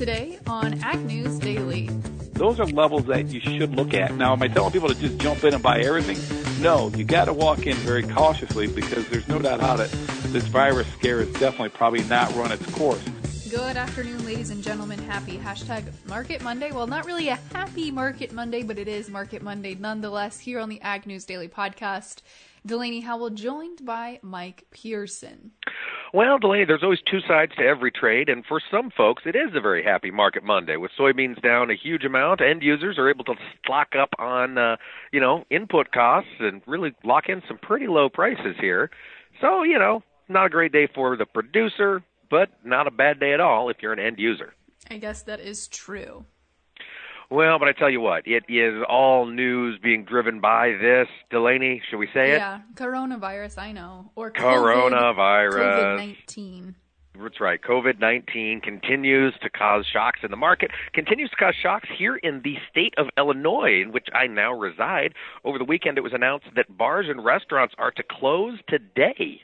Today on Ag News Daily. Those are levels that you should look at. Now, am I telling people to just jump in and buy everything? No, you got to walk in very cautiously because there's no doubt about it. This virus scare is definitely probably not run its course. Good afternoon, ladies and gentlemen. Happy hashtag Market Monday. Well, not really a happy Market Monday, but it is Market Monday nonetheless here on the Ag News Daily podcast. Delaney Howell joined by Mike Pearson. Well, Delaney, there's always two sides to every trade, and for some folks, it is a very happy market Monday. With soybeans down a huge amount, end users are able to stock up on, uh, you know, input costs and really lock in some pretty low prices here. So, you know, not a great day for the producer, but not a bad day at all if you're an end user. I guess that is true. Well, but I tell you what, it is all news being driven by this. Delaney, should we say it? Yeah, coronavirus, I know. Or coronavirus. COVID 19. That's right. COVID 19 continues to cause shocks in the market, continues to cause shocks here in the state of Illinois, in which I now reside. Over the weekend, it was announced that bars and restaurants are to close today.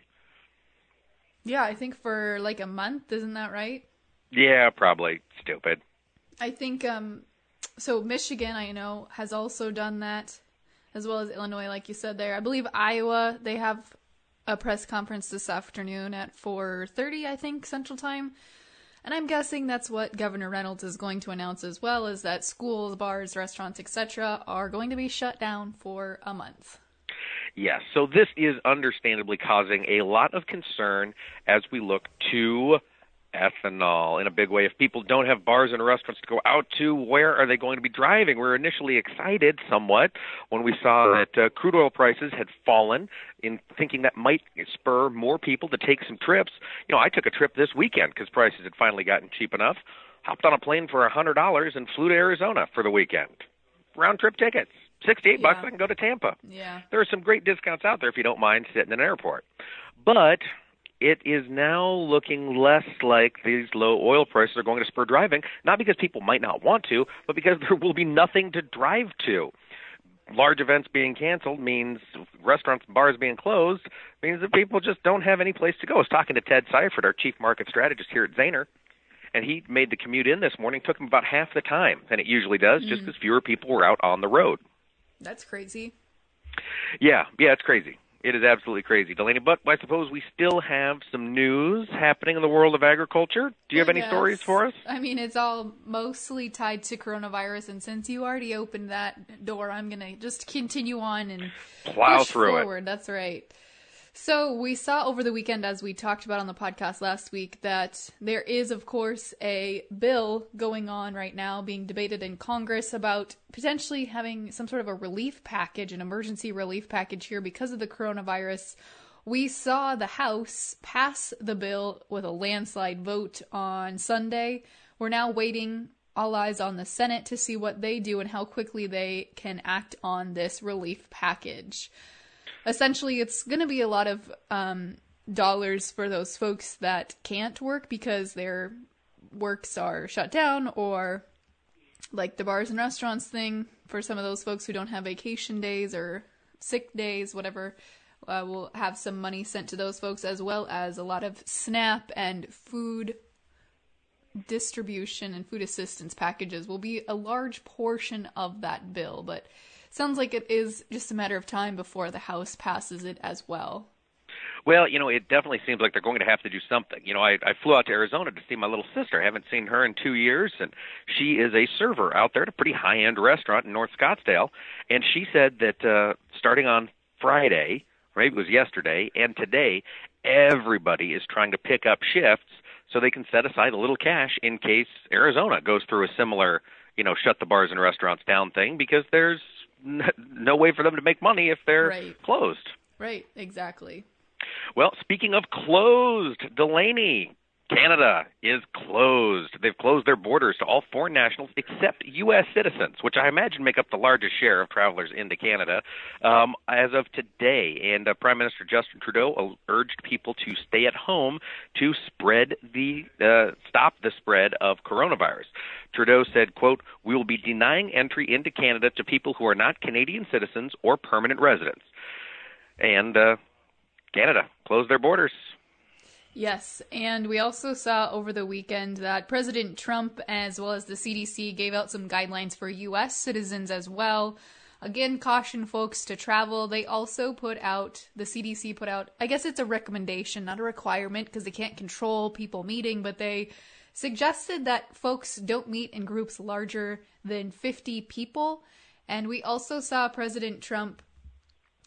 Yeah, I think for like a month, isn't that right? Yeah, probably. Stupid. I think um so Michigan, I know, has also done that, as well as Illinois, like you said there. I believe Iowa, they have a press conference this afternoon at 4:30, I think, Central Time. And I'm guessing that's what Governor Reynolds is going to announce as well is that schools, bars, restaurants, etc. are going to be shut down for a month. Yes, so this is understandably causing a lot of concern as we look to ethanol in a big way. If people don't have bars and restaurants to go out to, where are they going to be driving? We were initially excited somewhat when we saw that uh, crude oil prices had fallen, in thinking that might spur more people to take some trips. You know, I took a trip this weekend because prices had finally gotten cheap enough. Hopped on a plane for a hundred dollars and flew to Arizona for the weekend. Round trip tickets. 68 yeah. bucks I can go to Tampa. Yeah. There are some great discounts out there if you don't mind sitting in an airport. But it is now looking less like these low oil prices are going to spur driving, not because people might not want to, but because there will be nothing to drive to. Large events being canceled means restaurants and bars being closed means that people just don't have any place to go. I was talking to Ted Seifert, our chief market strategist here at Zaner, and he made the commute in this morning. Took him about half the time than it usually does, mm. just because fewer people were out on the road. That's crazy. Yeah, yeah, it's crazy. It is absolutely crazy, Delaney. But I suppose we still have some news happening in the world of agriculture. Do you have any yes. stories for us? I mean, it's all mostly tied to coronavirus, and since you already opened that door, I'm gonna just continue on and plow through forward. it. That's right. So we saw over the weekend, as we talked about on the podcast last week, that there is, of course, a bill going on right now being debated in Congress about potentially having some sort of a relief package, an emergency relief package here because of the coronavirus. We saw the House pass the bill with a landslide vote on Sunday. We're now waiting all eyes on the Senate to see what they do and how quickly they can act on this relief package essentially it's going to be a lot of um, dollars for those folks that can't work because their works are shut down or like the bars and restaurants thing for some of those folks who don't have vacation days or sick days whatever uh, we'll have some money sent to those folks as well as a lot of snap and food distribution and food assistance packages. Will be a large portion of that bill but sounds like it is just a matter of time before the House passes it as well. Well, you know, it definitely seems like they're going to have to do something. You know, I, I flew out to Arizona to see my little sister. I haven't seen her in two years, and she is a server out there at a pretty high-end restaurant in North Scottsdale. And she said that uh, starting on Friday, maybe it was yesterday, and today, everybody is trying to pick up shifts so they can set aside a little cash in case Arizona goes through a similar, you know, shut the bars and restaurants down thing because there's no way for them to make money if they're right. closed. Right, exactly. Well, speaking of closed, Delaney, Canada is closed. They've closed their borders to all foreign nationals except U.S. citizens, which I imagine make up the largest share of travelers into Canada um, as of today. And uh, Prime Minister Justin Trudeau urged people to stay at home to spread the uh, stop the spread of coronavirus. Trudeau said, "quote We will be denying entry into Canada to people who are not Canadian citizens or permanent residents." And uh, Canada closed their borders. Yes, and we also saw over the weekend that President Trump, as well as the CDC, gave out some guidelines for U.S. citizens as well. Again, caution folks to travel. They also put out, the CDC put out, I guess it's a recommendation, not a requirement, because they can't control people meeting, but they suggested that folks don't meet in groups larger than 50 people. And we also saw President Trump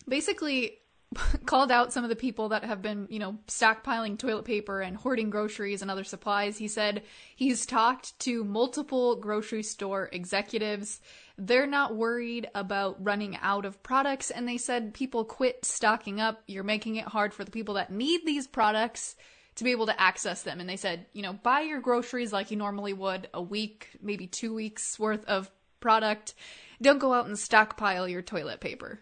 basically called out some of the people that have been, you know, stockpiling toilet paper and hoarding groceries and other supplies. He said he's talked to multiple grocery store executives. They're not worried about running out of products, and they said people quit stocking up. You're making it hard for the people that need these products to be able to access them. And they said, you know, buy your groceries like you normally would a week, maybe two weeks worth of product. Don't go out and stockpile your toilet paper.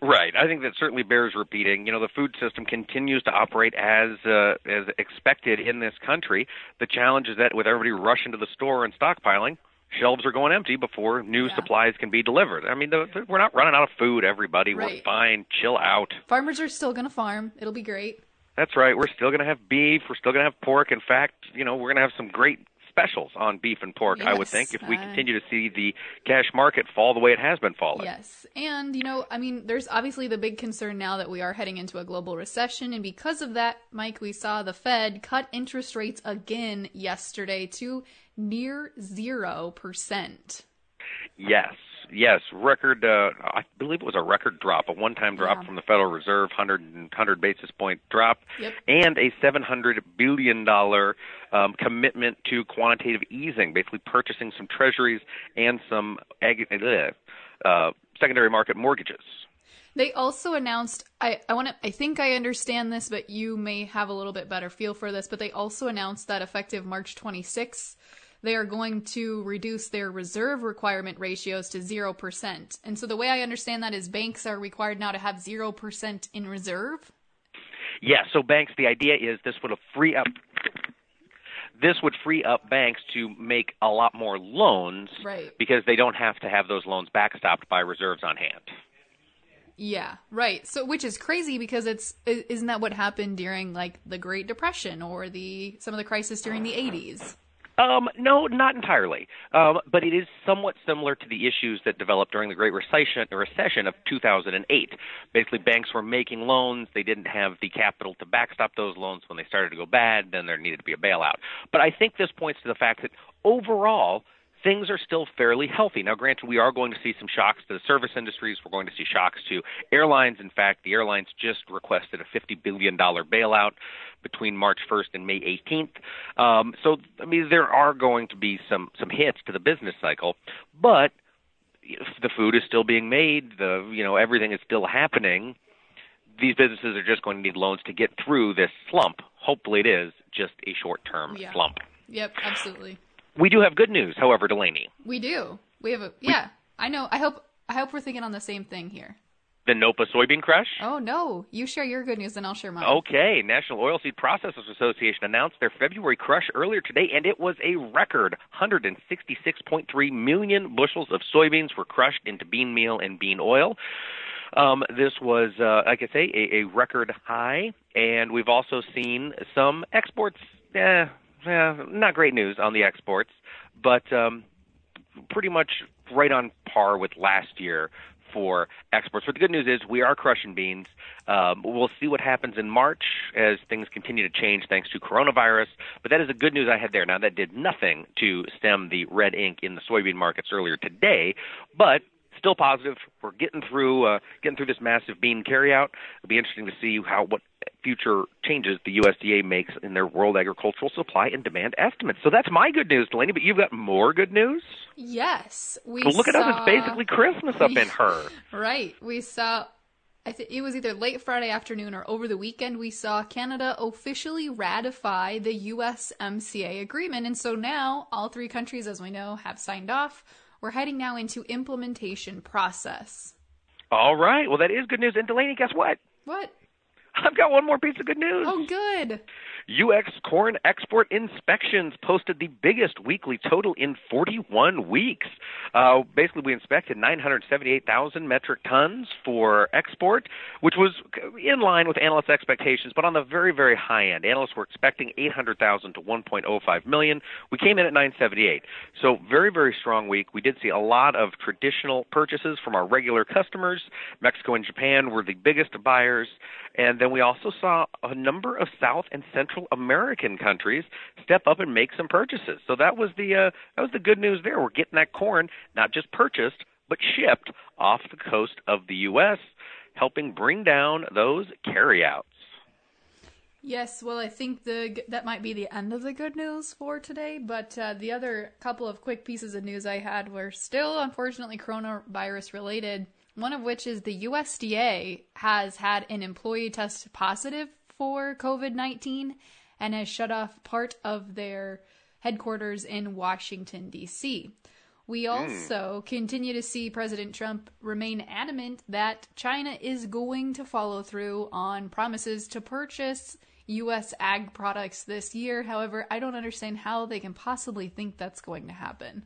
Right. I think that certainly bears repeating. You know, the food system continues to operate as uh, as expected in this country. The challenge is that with everybody rushing to the store and stockpiling, shelves are going empty before new Yeah. supplies can be delivered. I mean, the, the, we're not running out of food. Everybody, we're fine. Chill out. Farmers are still going to farm. It'll be great. That's right. We're still going to have beef. We're still going to have pork. In fact, you know, we're going to have some great specials on beef and pork. I would think if we continue to see the cash market fall the way it has been falling. Yes. And, you know, I mean, there's obviously the big concern now that we are heading into a global recession. And because of that, Mike, we saw the Fed cut interest rates again yesterday to near 0%. Yes, yes, record. Uh, I believe it was a record drop, a one-time drop Yeah. from the Federal Reserve, 100 100 basis point drop, Yep. and a 700 billion dollar um, commitment to quantitative easing, basically purchasing some treasuries and some ag- uh, uh, secondary market mortgages. They also announced I, I want to I think I understand this, but you may have a little bit better feel for this, but they also announced that effective March 26th, they are going to reduce their reserve requirement ratios to 0%. And so the way I understand that is banks are required now to have 0% in reserve. Yeah, so banks, the idea is this would free up. This would free up banks to make a lot more loans Right. because they don't have to have those loans backstopped by reserves on hand. Yeah, right. So which is crazy because it's isn't that what happened during like the Great Depression or the some of the crisis during the 80s? Um, no, not entirely. Um, but it is somewhat similar to the issues that developed during the Great Recession, recession of 2008. Basically, banks were making loans. They didn't have the capital to backstop those loans when they started to go bad. Then there needed to be a bailout. But I think this points to the fact that overall, things are still fairly healthy. Now, granted, we are going to see some shocks to the service industries. We're going to see shocks to airlines. In fact, the airlines just requested a $50 billion bailout between March 1st and May 18th. Um, so, I mean, there are going to be some some hits to the business cycle, but if the food is still being made, the you know everything is still happening. These businesses are just going to need loans to get through this slump. Hopefully, it is just a short-term Yeah. slump. Yep, absolutely. We do have good news, however, Delaney. We do. We have a yeah. I know. I hope I hope we're thinking on the same thing here. The NOPA soybean crush. Oh no, you share your good news and I'll share mine. Okay, National Oilseed Processors Association announced their February crush earlier today, and it was a record 166.3 million bushels of soybeans were crushed into bean meal and bean oil. Um, this was, uh, like I say, a, a record high, and we've also seen some exports. Eh, eh, not great news on the exports, but um, pretty much right on par with last year for exports. But the good news is we are crushing beans. Um, we'll see what happens in March as things continue to change thanks to coronavirus. But that is the good news I had there. Now that did nothing to stem the red ink in the soybean markets earlier today, but still positive. We're getting through uh, getting through this massive bean carryout. It'll be interesting to see how what future changes the USDA makes in their world agricultural supply and demand estimates. So that's my good news, Delaney. But you've got more good news. Yes, we look at saw, us! It's basically Christmas up in her. right. We saw. I think it was either late Friday afternoon or over the weekend. We saw Canada officially ratify the USMCA agreement, and so now all three countries, as we know, have signed off. We're heading now into implementation process. All right. Well, that is good news. And Delaney, guess what? What? I've got one more piece of good news. Oh, good. U.S. corn export inspections posted the biggest weekly total in 41 weeks. Uh, basically, we inspected 978,000 metric tons for export, which was in line with analyst expectations, but on the very, very high end. Analysts were expecting 800,000 to 1.05 million. We came in at 978. So, very, very strong week. We did see a lot of traditional purchases from our regular customers. Mexico and Japan were the biggest buyers. And then we also saw a number of South and Central American countries step up and make some purchases. So that was the uh, that was the good news there. We're getting that corn not just purchased but shipped off the coast of the U.S., helping bring down those carryouts. Yes, well, I think the that might be the end of the good news for today. But uh, the other couple of quick pieces of news I had were still, unfortunately, coronavirus related one of which is the USDA has had an employee test positive for COVID 19 and has shut off part of their headquarters in Washington, D.C. We hmm. also mm. continue to see President Trump remain adamant that China is going to follow through on promises to purchase U.S. ag products this year. However, I don't understand how they can possibly think that's going to happen.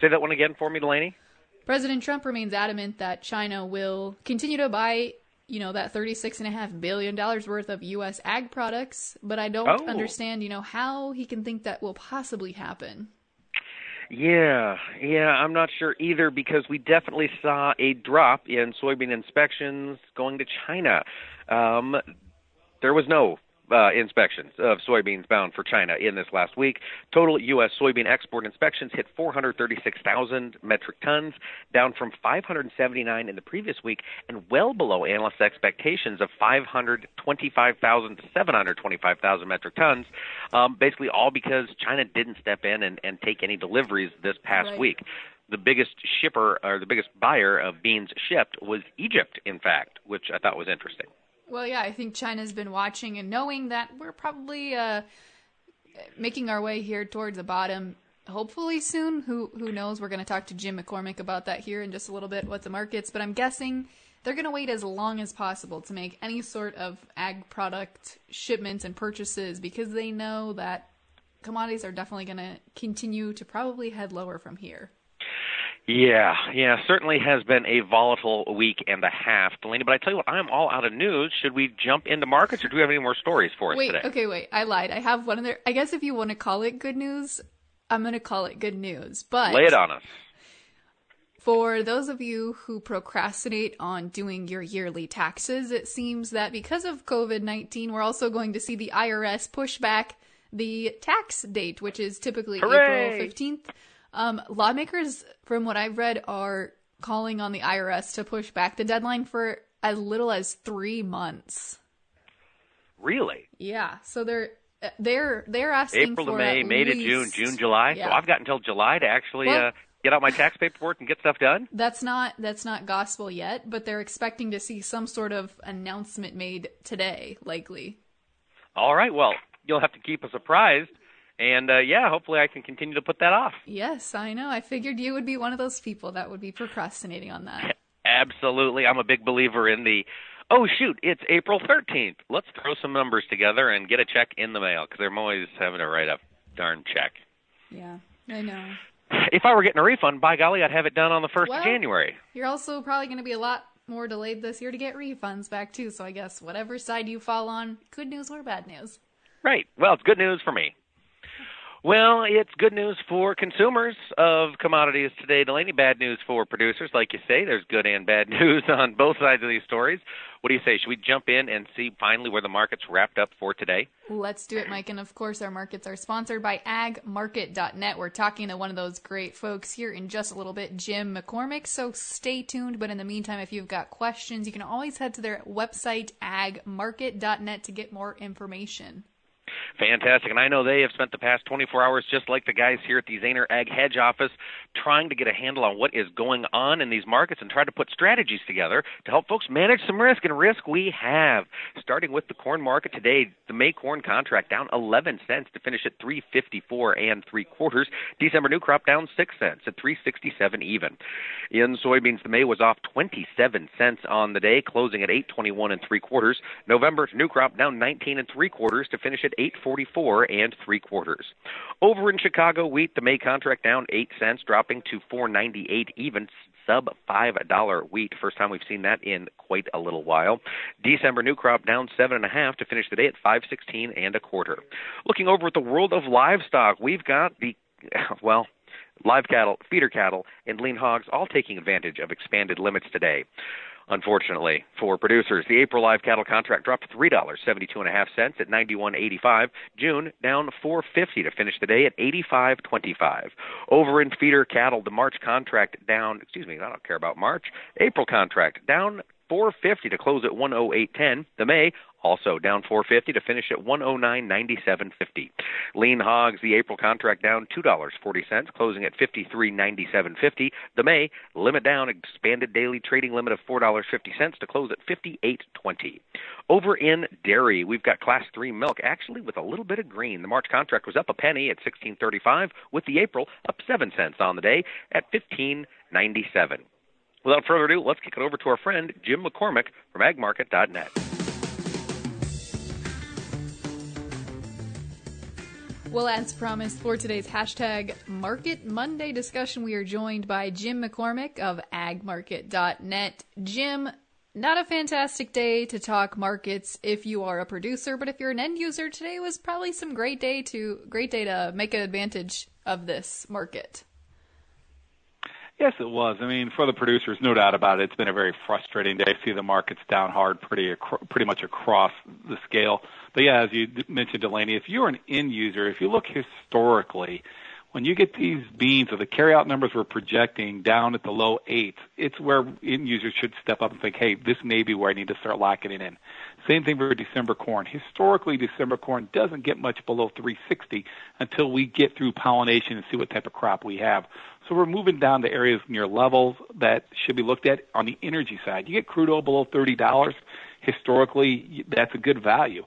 Say that one again for me, Delaney. President Trump remains adamant that China will continue to buy, you know, that $36.5 billion worth of U.S. ag products, but I don't oh. understand, you know, how he can think that will possibly happen. Yeah, yeah, I'm not sure either because we definitely saw a drop in soybean inspections going to China. Um, there was no uh, inspections of soybeans bound for China in this last week. Total U.S. soybean export inspections hit 436,000 metric tons, down from 579 in the previous week, and well below analyst expectations of 525,000 to 725,000 metric tons. Um, basically, all because China didn't step in and, and take any deliveries this past right. week the biggest shipper or the biggest buyer of beans shipped was Egypt, in fact, which I thought was interesting. Well, yeah, I think China's been watching and knowing that we're probably uh, making our way here towards the bottom. Hopefully soon. Who who knows? We're going to talk to Jim McCormick about that here in just a little bit. What the markets, but I'm guessing they're going to wait as long as possible to make any sort of ag product shipments and purchases because they know that commodities are definitely going to continue to probably head lower from here. Yeah, yeah, certainly has been a volatile week and a half, Delaney. But I tell you what, I'm all out of news. Should we jump into markets, or do we have any more stories for us wait, today? okay, wait. I lied. I have one other. I guess if you want to call it good news, I'm going to call it good news. But lay it on us. For those of you who procrastinate on doing your yearly taxes, it seems that because of COVID 19, we're also going to see the IRS push back the tax date, which is typically Hooray! April 15th. Um, lawmakers, from what I've read, are calling on the IRS to push back the deadline for as little as three months. Really? Yeah. So they're they're they're asking April to May, May least, to June, June July. Yeah. So I've got until July to actually well, uh, get out my tax paperwork and get stuff done. That's not that's not gospel yet, but they're expecting to see some sort of announcement made today, likely. All right. Well, you'll have to keep us apprised and uh, yeah, hopefully I can continue to put that off. Yes, I know. I figured you would be one of those people that would be procrastinating on that. Absolutely. I'm a big believer in the oh shoot, it's April 13th. Let's throw some numbers together and get a check in the mail because I'm always having to write a darn check. Yeah, I know. If I were getting a refund, by golly, I'd have it done on the 1st well, of January. You're also probably going to be a lot more delayed this year to get refunds back too. So I guess whatever side you fall on, good news or bad news. Right. Well, it's good news for me. Well, it's good news for consumers of commodities today, Delaney. Bad news for producers, like you say. There's good and bad news on both sides of these stories. What do you say? Should we jump in and see finally where the market's wrapped up for today? Let's do it, Mike. And of course, our markets are sponsored by agmarket.net. We're talking to one of those great folks here in just a little bit, Jim McCormick. So stay tuned. But in the meantime, if you've got questions, you can always head to their website, agmarket.net, to get more information. Fantastic. And I know they have spent the past 24 hours, just like the guys here at the Zaner Ag Hedge office, trying to get a handle on what is going on in these markets and try to put strategies together to help folks manage some risk. And risk we have. Starting with the corn market today, the May corn contract down 11 cents to finish at 354 and three quarters. December new crop down 6 cents at 367 even. In soybeans, the May was off 27 cents on the day, closing at 821 and three quarters. November new crop down 19 and three quarters to finish at 8 44 and three quarters. Over in Chicago, wheat, the May contract down 8 cents, dropping to 498 even sub five dollar wheat. First time we've seen that in quite a little while. December new crop down seven and a half to finish the day at five sixteen and a quarter. Looking over at the world of livestock, we've got the well live cattle, feeder cattle, and lean hogs all taking advantage of expanded limits today. Unfortunately for producers, the April live cattle contract dropped three dollars seventy two and a half cents at ninety one eighty five. June down four fifty to finish the day at eighty five twenty five. Over in feeder cattle, the March contract down. Excuse me, I don't care about March. April contract down 450 to close at 108.10. The May also down 450 to finish at 109.97.50. Lean hogs, the April contract down $2.40, closing at 53.97.50. The May limit down, expanded daily trading limit of $4.50 to close at 58.20. Over in dairy, we've got class 3 milk actually with a little bit of green. The March contract was up a penny at 16.35 with the April up 7 cents on the day at 15.97. Without further ado, let's kick it over to our friend Jim McCormick from agmarket.net. Well, as promised for today's hashtag Market Monday discussion, we are joined by Jim McCormick of agmarket.net. Jim, not a fantastic day to talk markets if you are a producer, but if you're an end user, today was probably some great day to great day to make an advantage of this market. Yes, it was. I mean, for the producers, no doubt about it. It's been a very frustrating day. See the markets down hard, pretty pretty much across the scale. But yeah, as you mentioned, Delaney, if you're an end user, if you look historically, when you get these beans or the carryout numbers we're projecting down at the low eights, it's where end users should step up and think, hey, this may be where I need to start locking it in. Same thing for December corn. Historically, December corn doesn't get much below 360 until we get through pollination and see what type of crop we have. So we're moving down to areas near levels that should be looked at on the energy side. You get crude oil below $30, historically, that's a good value.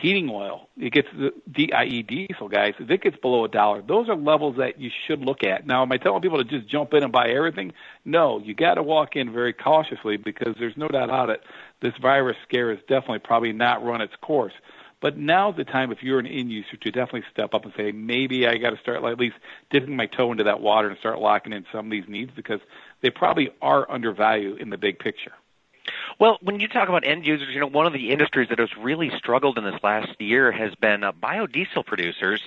Heating oil, it gets the DIE diesel, guys. If it gets below a dollar, those are levels that you should look at. Now, am I telling people to just jump in and buy everything? No, you got to walk in very cautiously because there's no doubt about it. This virus scare is definitely probably not run its course. But now's the time, if you're an end user, to definitely step up and say, maybe I got to start at least dipping my toe into that water and start locking in some of these needs because they probably are undervalued in the big picture. Well, when you talk about end users, you know, one of the industries that has really struggled in this last year has been uh, biodiesel producers.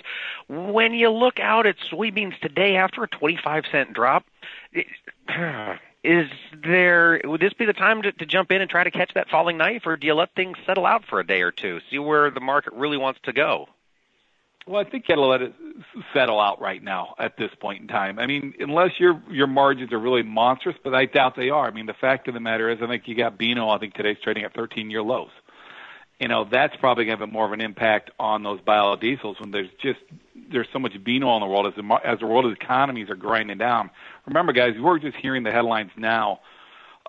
When you look out at soybeans today after a 25 cent drop, is there would this be the time to, to jump in and try to catch that falling knife, or do you let things settle out for a day or two, see where the market really wants to go? Well, I think you got to let it settle out right now at this point in time. I mean, unless your your margins are really monstrous, but I doubt they are. I mean, the fact of the matter is, I think you got bean oil. I think today's trading at 13-year lows. You know, that's probably going to have more of an impact on those biodiesels when there's just there's so much bean oil in the world as the as the world economies are grinding down. Remember, guys, we're just hearing the headlines now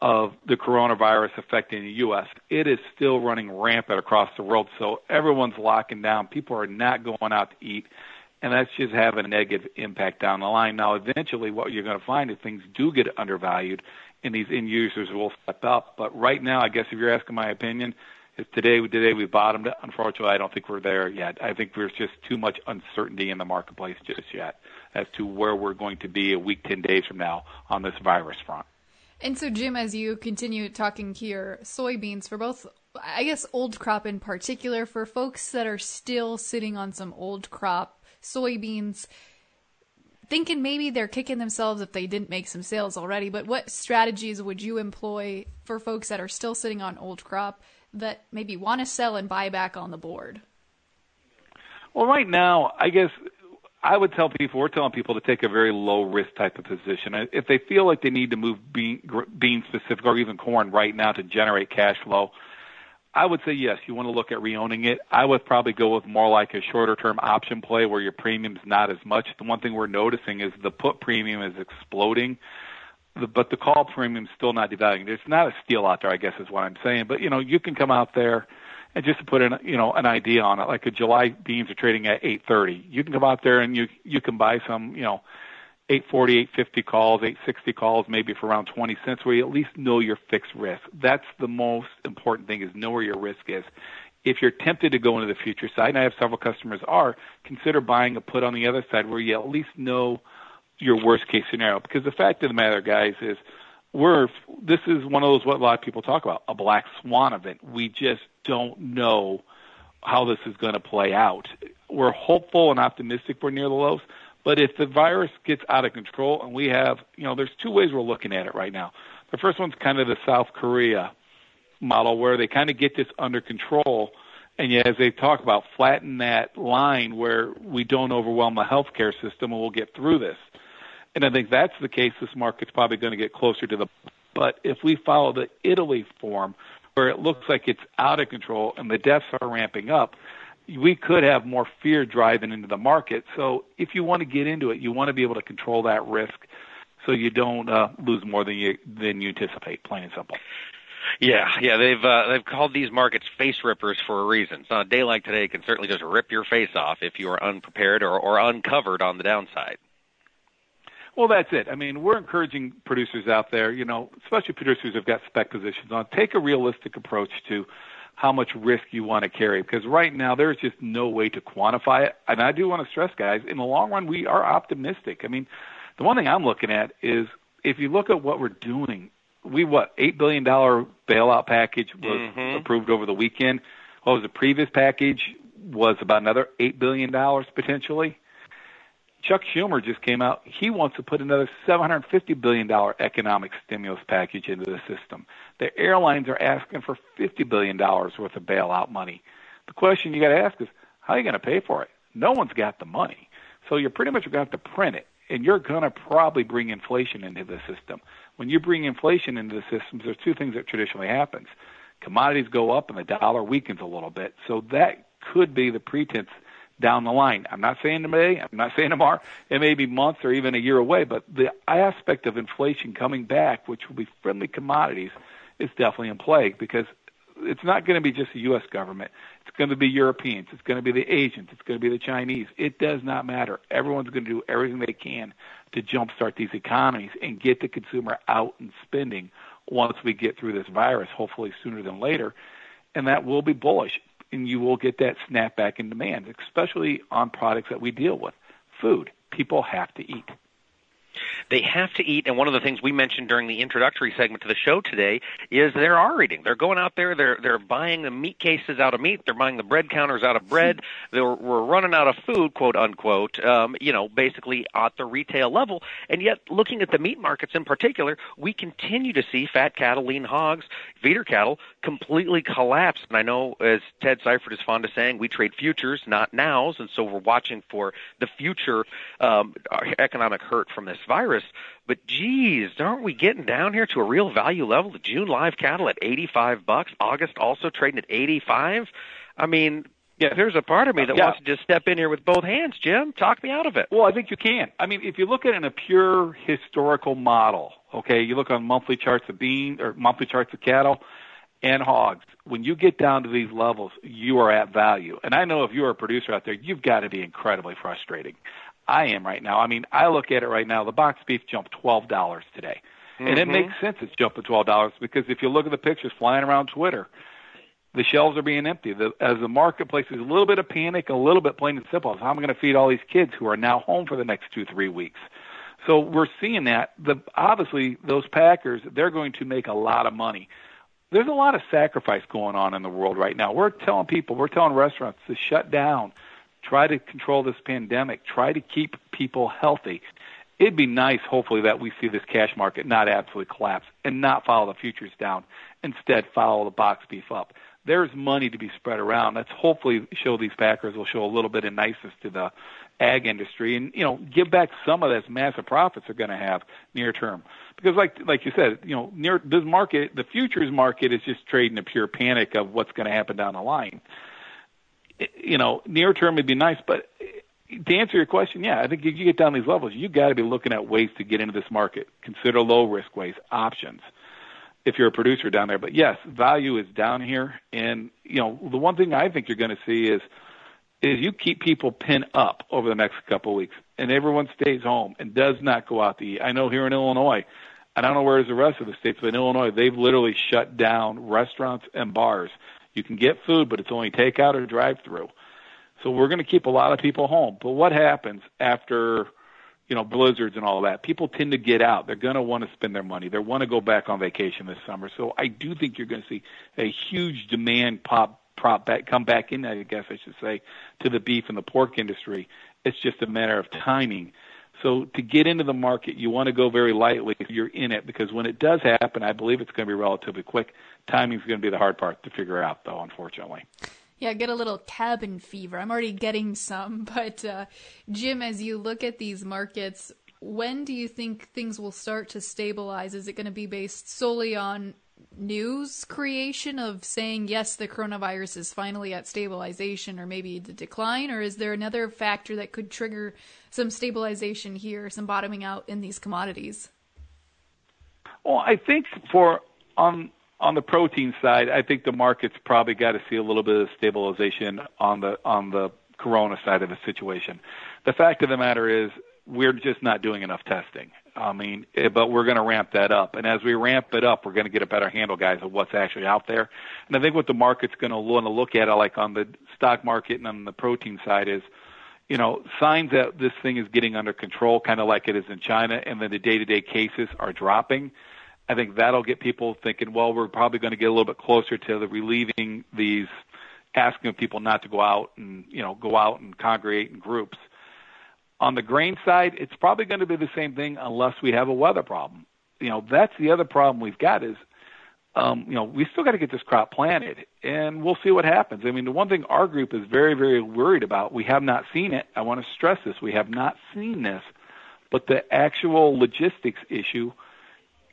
of the coronavirus affecting the U.S. It is still running rampant across the world, so everyone's locking down. People are not going out to eat, and that's just having a negative impact down the line. Now, eventually, what you're going to find is things do get undervalued, and these end users will step up. But right now, I guess if you're asking my opinion, is today today we bottomed. Unfortunately, I don't think we're there yet. I think there's just too much uncertainty in the marketplace just yet as to where we're going to be a week, ten days from now on this virus front. And so, Jim, as you continue talking here, soybeans for both, I guess, old crop in particular, for folks that are still sitting on some old crop soybeans, thinking maybe they're kicking themselves if they didn't make some sales already. But what strategies would you employ for folks that are still sitting on old crop that maybe want to sell and buy back on the board? Well, right now, I guess I would tell people, we're telling people to take a very low risk type of position. Uh, if they feel like they need to move bean, bean specific or even corn right now to generate cash flow, I would say yes, you want to look at reowning it. I would probably go with more like a shorter term option play where your premium's not as much. The one thing we're noticing is the put premium is exploding. But the call premium's still not devaluing. There's not a steal out there, I guess is what I'm saying. But you know, you can come out there and just to put in, you know, an idea on it, like a July beans are trading at 8:30. You can come out there and you you can buy some, you know, 840, 850 calls, 860 calls, maybe for around 20 cents, where you at least know your fixed risk. That's the most important thing is know where your risk is. If you're tempted to go into the future side, and I have several customers are, consider buying a put on the other side where you at least know your worst case scenario. Because the fact of the matter, guys, is we're this is one of those what a lot of people talk about, a black swan event. We just don't know how this is going to play out. We're hopeful and optimistic we're near the lows, but if the virus gets out of control, and we have, you know, there's two ways we're looking at it right now. The first one's kind of the South Korea model where they kind of get this under control. And yet, as they talk about, flatten that line where we don't overwhelm the healthcare system and we'll get through this. And I think that's the case. This market's probably going to get closer to the. But if we follow the Italy form, where it looks like it's out of control and the deaths are ramping up, we could have more fear driving into the market. So if you want to get into it, you want to be able to control that risk so you don't uh, lose more than you than you anticipate. Plain and simple. Yeah, yeah, they've uh, they've called these markets face rippers for a reason. So a day like today can certainly just rip your face off if you are unprepared or, or uncovered on the downside. Well, that's it. I mean, we're encouraging producers out there, you know, especially producers who've got spec positions on, take a realistic approach to how much risk you want to carry because right now there's just no way to quantify it. And I do want to stress, guys, in the long run, we are optimistic. I mean, the one thing I'm looking at is if you look at what we're doing, we what eight billion dollar bailout package was mm-hmm. approved over the weekend. What was the previous package? Was about another eight billion dollars potentially. Chuck Schumer just came out. He wants to put another $750 billion economic stimulus package into the system. The airlines are asking for $50 billion worth of bailout money. The question you got to ask is, how are you going to pay for it? No one's got the money. So you're pretty much going to have to print it, and you're going to probably bring inflation into the system. When you bring inflation into the systems, there's two things that traditionally happens. Commodities go up and the dollar weakens a little bit. So that could be the pretense – down the line. I'm not saying today, I'm not saying tomorrow. It may be months or even a year away, but the aspect of inflation coming back, which will be friendly commodities, is definitely in play because it's not going to be just the U.S. government. It's going to be Europeans. It's going to be the Asians. It's going to be the Chinese. It does not matter. Everyone's going to do everything they can to jumpstart these economies and get the consumer out and spending once we get through this virus, hopefully sooner than later. And that will be bullish and you will get that snapback in demand, especially on products that we deal with. Food. People have to eat. They have to eat, and one of the things we mentioned during the introductory segment to the show today is they are eating. They're going out there, they're they're buying the meat cases out of meat, they're buying the bread counters out of bread. They're, we're running out of food, quote unquote. Um, you know, basically at the retail level, and yet looking at the meat markets in particular, we continue to see fat cattle, lean hogs, feeder cattle completely collapse. And I know, as Ted Seifert is fond of saying, we trade futures, not nows, and so we're watching for the future um, economic hurt from this virus. But geez, aren't we getting down here to a real value level? The June live cattle at 85 bucks, August also trading at 85. I mean, yeah, there's a part of me that yeah. wants to just step in here with both hands. Jim, talk me out of it. Well, I think you can. I mean, if you look at it in a pure historical model, okay, you look on monthly charts of bean or monthly charts of cattle and hogs. When you get down to these levels, you are at value. And I know if you're a producer out there, you've got to be incredibly frustrating. I am right now. I mean, I look at it right now. The box beef jumped twelve dollars today, mm-hmm. and it mm-hmm. makes sense. It's jumping twelve dollars because if you look at the pictures flying around Twitter, the shelves are being empty. The, as the marketplace is a little bit of panic, a little bit plain and simple. How am I going to feed all these kids who are now home for the next two three weeks? So we're seeing that. The obviously those packers they're going to make a lot of money. There's a lot of sacrifice going on in the world right now. We're telling people, we're telling restaurants to shut down try to control this pandemic, try to keep people healthy. It'd be nice, hopefully, that we see this cash market not absolutely collapse and not follow the futures down. Instead, follow the box beef up. there's money to be spread around. Let's hopefully show these Packers will show a little bit of niceness to the ag industry and you know give back some of those massive profits they're going to have near term because like like you said you know near this market the futures market is just trading a pure panic of what's going to happen down the line you know near term would be nice but to answer your question yeah i think if you get down these levels you got to be looking at ways to get into this market consider low risk ways options if you're a producer down there but yes value is down here and you know the one thing i think you're going to see is is you keep people pinned up over the next couple of weeks, and everyone stays home and does not go out to eat. I know here in Illinois, I don't know where's the rest of the states, but in Illinois, they've literally shut down restaurants and bars. You can get food, but it's only takeout or drive-through. So we're going to keep a lot of people home. But what happens after, you know, blizzards and all that? People tend to get out. They're going to want to spend their money. They want to go back on vacation this summer. So I do think you're going to see a huge demand pop prop back, come back in, I guess I should say, to the beef and the pork industry. It's just a matter of timing. So to get into the market, you want to go very lightly if you're in it, because when it does happen, I believe it's going to be relatively quick. Timing is going to be the hard part to figure out, though, unfortunately. Yeah, get a little cabin fever. I'm already getting some, but uh, Jim, as you look at these markets, when do you think things will start to stabilize? Is it going to be based solely on news creation of saying yes the coronavirus is finally at stabilization or maybe the decline or is there another factor that could trigger some stabilization here some bottoming out in these commodities? Well i think for on on the protein side i think the market's probably got to see a little bit of stabilization on the on the corona side of the situation. The fact of the matter is we're just not doing enough testing I mean, eh, but we're going to ramp that up. And as we ramp it up, we're going to get a better handle, guys, of what's actually out there. And I think what the market's going to want to look at, like on the stock market and on the protein side, is you know signs that this thing is getting under control, kind of like it is in China, and then the day-to-day cases are dropping. I think that'll get people thinking, well, we're probably going to get a little bit closer to the relieving these, asking people not to go out and you know go out and congregate in groups. On the grain side, it's probably going to be the same thing unless we have a weather problem. You know, that's the other problem we've got is, um, you know, we still got to get this crop planted, and we'll see what happens. I mean, the one thing our group is very, very worried about, we have not seen it. I want to stress this: we have not seen this, but the actual logistics issue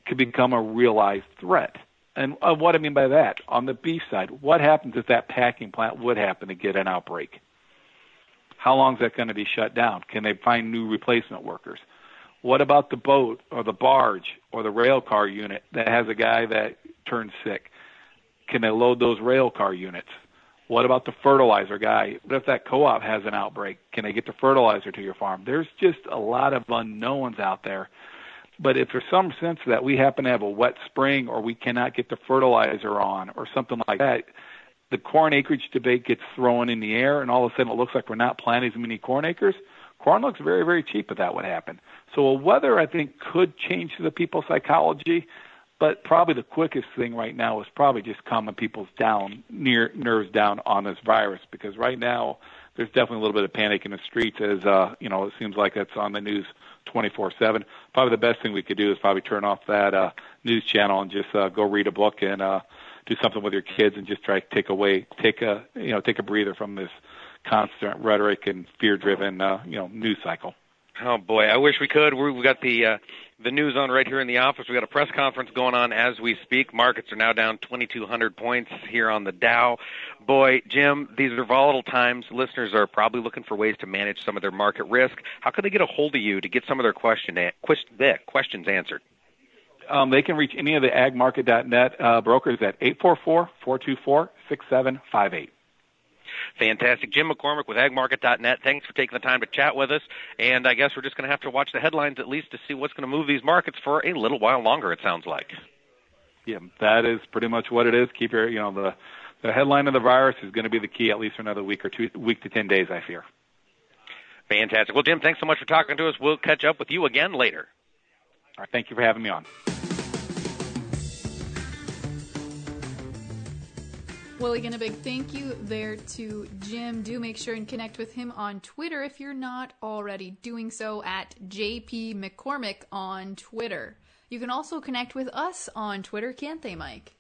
could become a realized threat. And uh, what I mean by that, on the beef side, what happens if that packing plant would happen to get an outbreak? How long is that going to be shut down? Can they find new replacement workers? What about the boat or the barge or the rail car unit that has a guy that turns sick? Can they load those rail car units? What about the fertilizer guy? What if that co-op has an outbreak? Can they get the fertilizer to your farm? There's just a lot of unknowns out there. But if there's some sense that we happen to have a wet spring or we cannot get the fertilizer on or something like that, the corn acreage debate gets thrown in the air, and all of a sudden it looks like we're not planting as many corn acres. Corn looks very, very cheap if that would happen. So weather, I think, could change the people's psychology, but probably the quickest thing right now is probably just calming people's down, near nerves down on this virus, because right now there's definitely a little bit of panic in the streets, as uh, you know, it seems like it's on the news 24/7. Probably the best thing we could do is probably turn off that uh, news channel and just uh, go read a book and uh, do something with your kids and just try to take away, take a, you know, take a breather from this constant rhetoric and fear-driven, uh, you know, news cycle. Oh boy, I wish we could. We got the uh, the news on right here in the office. We got a press conference going on as we speak. Markets are now down 2,200 points here on the Dow. Boy, Jim, these are volatile times. Listeners are probably looking for ways to manage some of their market risk. How can they get a hold of you to get some of their question questions answered? Um, they can reach any of the agmarket.net uh, brokers at 844-424-6758. Fantastic. Jim McCormick with agmarket.net. Thanks for taking the time to chat with us. And I guess we're just going to have to watch the headlines at least to see what's going to move these markets for a little while longer, it sounds like. Yeah, that is pretty much what it is. Keep your, you know, the, the headline of the virus is going to be the key at least for another week or two, week to 10 days, I fear. Fantastic. Well, Jim, thanks so much for talking to us. We'll catch up with you again later. All right, thank you for having me on. Well, again, a big thank you there to Jim. Do make sure and connect with him on Twitter if you're not already doing so at JP McCormick on Twitter. You can also connect with us on Twitter, can't they, Mike?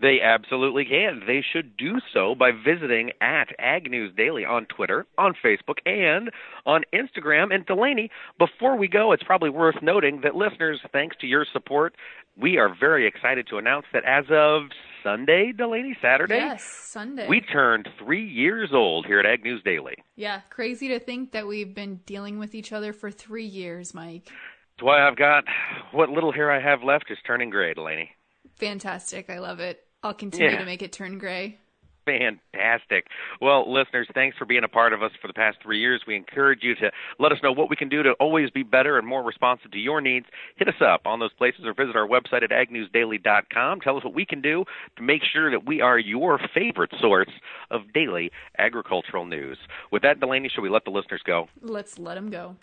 They absolutely can. They should do so by visiting at Ag News Daily on Twitter, on Facebook, and on Instagram. And Delaney, before we go, it's probably worth noting that listeners, thanks to your support, we are very excited to announce that as of Sunday, Delaney, Saturday, Yes, Sunday. we turned three years old here at Ag News Daily. yeah, crazy to think that we've been dealing with each other for three years, Mike. That's why I've got what little hair I have left is turning gray, Delaney. Fantastic. I love it. I'll continue Yeah. to make it turn gray. Fantastic. Well, listeners, thanks for being a part of us for the past three years. We encourage you to let us know what we can do to always be better and more responsive to your needs. Hit us up on those places or visit our website at agnewsdaily.com. Tell us what we can do to make sure that we are your favorite source of daily agricultural news. With that, Delaney, should we let the listeners go? Let's let them go.